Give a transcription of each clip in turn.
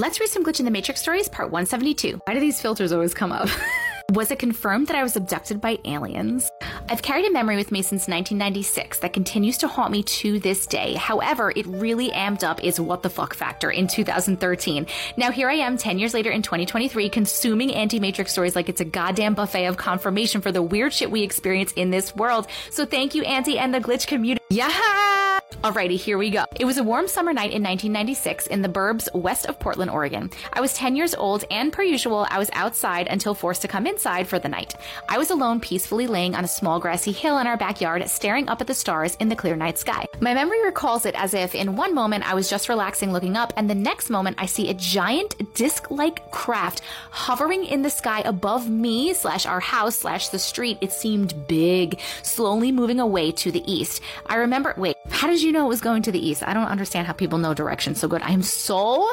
Let's read some Glitch in the Matrix stories, part 172. Why do these filters always come up? Was it confirmed that I was abducted by aliens? I've carried a memory with me since 1996 that continues to haunt me to this day. However, it really amped up its what the fuck factor in 2013. Now here I am 10 years later in 2023 consuming Auntie Matrix stories like it's a goddamn buffet of confirmation for the weird shit we experience in this world. So thank you Auntie and the glitch community. Yeah! Alrighty, here we go. It was a warm summer night in 1996 in the burbs west of Portland, Oregon. I was 10 years old, and per usual, I was outside until forced to come inside for the night. I was alone, peacefully laying on a small grassy hill in our backyard, staring up at the stars in the clear night sky. My memory recalls it as if in one moment I was just relaxing looking up, and the next moment I see a giant disc like craft hovering in the sky above me slash our house slash the street. It seemed big, slowly moving away to the east. I remember, wait, how did you know it was going to the east? I don't understand how people know directions so good. I am so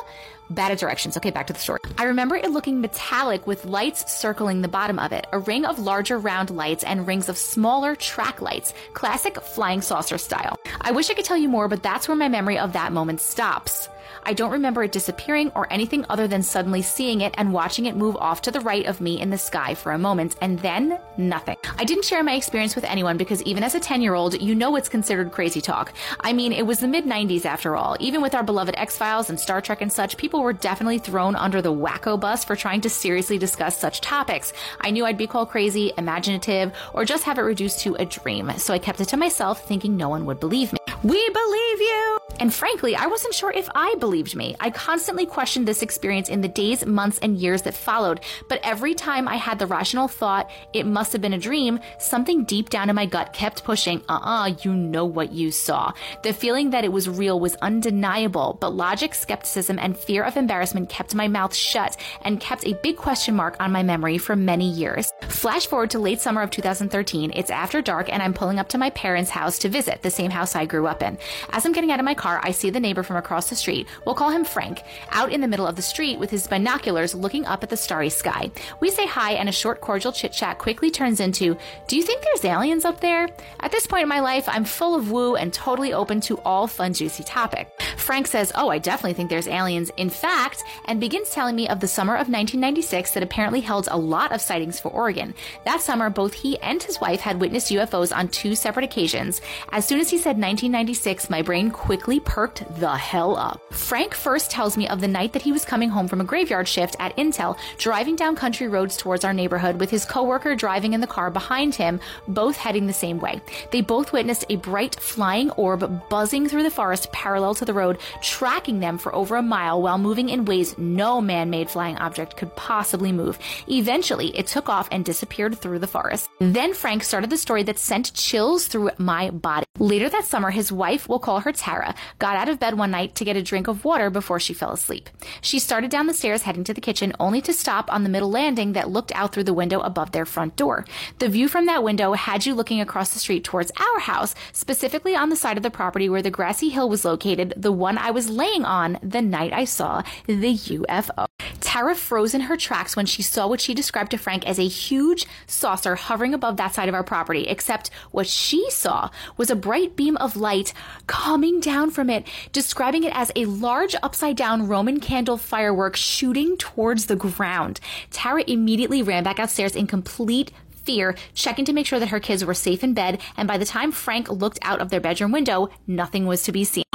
bad at directions. Okay, back to the story. I remember it looking metallic with lights circling the bottom of it, a ring of larger round lights and rings of smaller track lights, classic flying saucer style. I wish I could tell you more, but that's where my memory of that moment stops. I don't remember it disappearing or anything other than suddenly seeing it and watching it move off to the right of me in the sky for a moment, and then nothing. I didn't share my experience with anyone because even as a 10 year old, you know it's considered crazy talk. I mean, it was the mid 90s after all. Even with our beloved X Files and Star Trek and such, people were definitely thrown under the wacko bus for trying to seriously discuss such topics. I knew I'd be called crazy, imaginative, or just have it reduced to a dream, so I kept it to myself, thinking no one would believe me. We believe you! And frankly, I wasn't sure if I believed me. I constantly questioned this experience in the days, months, and years that followed, but every time I had the rational thought it must have been a dream, something deep down in my gut kept pushing, uh uh you know what you saw. The feeling that it was real was undeniable, but logic, skepticism, and fear of embarrassment kept my mouth shut and kept a big question mark on my memory for many years. Flash forward to late summer of 2013, it's after dark, and I'm pulling up to my parents' house to visit, the same house I grew up in. As I'm getting out of my car, I see the neighbor from across the street. We'll call him Frank, out in the middle of the street with his binoculars looking up at the starry sky. We say hi, and a short, cordial chit chat quickly turns into, Do you think there's aliens up there? At this point in my life, I'm full of woo and totally open to all fun, juicy topic. Frank says, Oh, I definitely think there's aliens. In fact, and begins telling me of the summer of 1996 that apparently held a lot of sightings for Oregon. That summer, both he and his wife had witnessed UFOs on two separate occasions. As soon as he said 1996, my brain quickly perked the hell up. Frank first tells me of the night that he was coming home from a graveyard shift at Intel, driving down country roads towards our neighborhood with his coworker driving in the car behind him, both heading the same way. They both witnessed a bright flying orb buzzing through the forest parallel to the road, tracking them for over a mile while moving in ways no man-made flying object could possibly move. Eventually, it took off and disappeared through the forest. Then Frank started the story that sent chills through my body. Later that summer, his wife, we'll call her Tara, got out of bed one night to get a drink of water before she fell asleep. She started down the stairs heading to the kitchen only to stop on the middle landing that looked out through the window above their front door. The view from that window had you looking across the street towards our house, specifically on the side of the property where the grassy hill was located, the one I was laying on the night I saw the UFO. Tara froze in her tracks when she saw what she described to Frank as a huge saucer hovering above that side of our property, except what she saw was a bright beam of light coming down from it, describing it as a large upside down Roman candle firework shooting towards the ground. Tara immediately ran back upstairs in complete fear, checking to make sure that her kids were safe in bed, and by the time Frank looked out of their bedroom window, nothing was to be seen.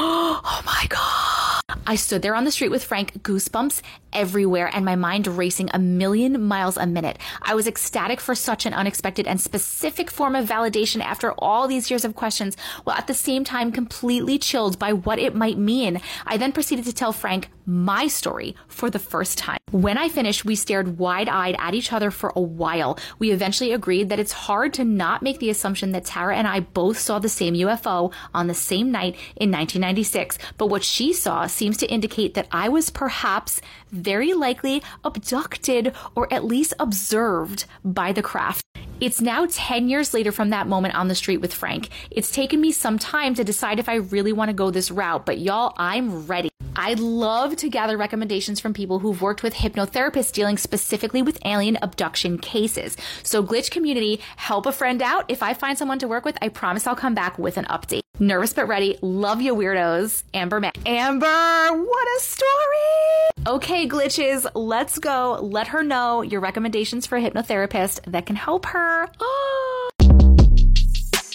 I stood there on the street with Frank, goosebumps everywhere, and my mind racing a million miles a minute. I was ecstatic for such an unexpected and specific form of validation after all these years of questions, while at the same time completely chilled by what it might mean. I then proceeded to tell Frank my story for the first time. When I finished, we stared wide eyed at each other for a while. We eventually agreed that it's hard to not make the assumption that Tara and I both saw the same UFO on the same night in 1996, but what she saw seems to indicate that I was perhaps very likely abducted or at least observed by the craft. It's now 10 years later from that moment on the street with Frank. It's taken me some time to decide if I really want to go this route, but y'all, I'm ready. I'd love to gather recommendations from people who've worked with hypnotherapists dealing specifically with alien abduction cases. So, Glitch community, help a friend out. If I find someone to work with, I promise I'll come back with an update. Nervous but ready. Love you, weirdos. Amber Mae. Amber, what a story! Okay, glitches, let's go. Let her know your recommendations for a hypnotherapist that can help her.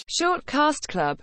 Shortcast Club.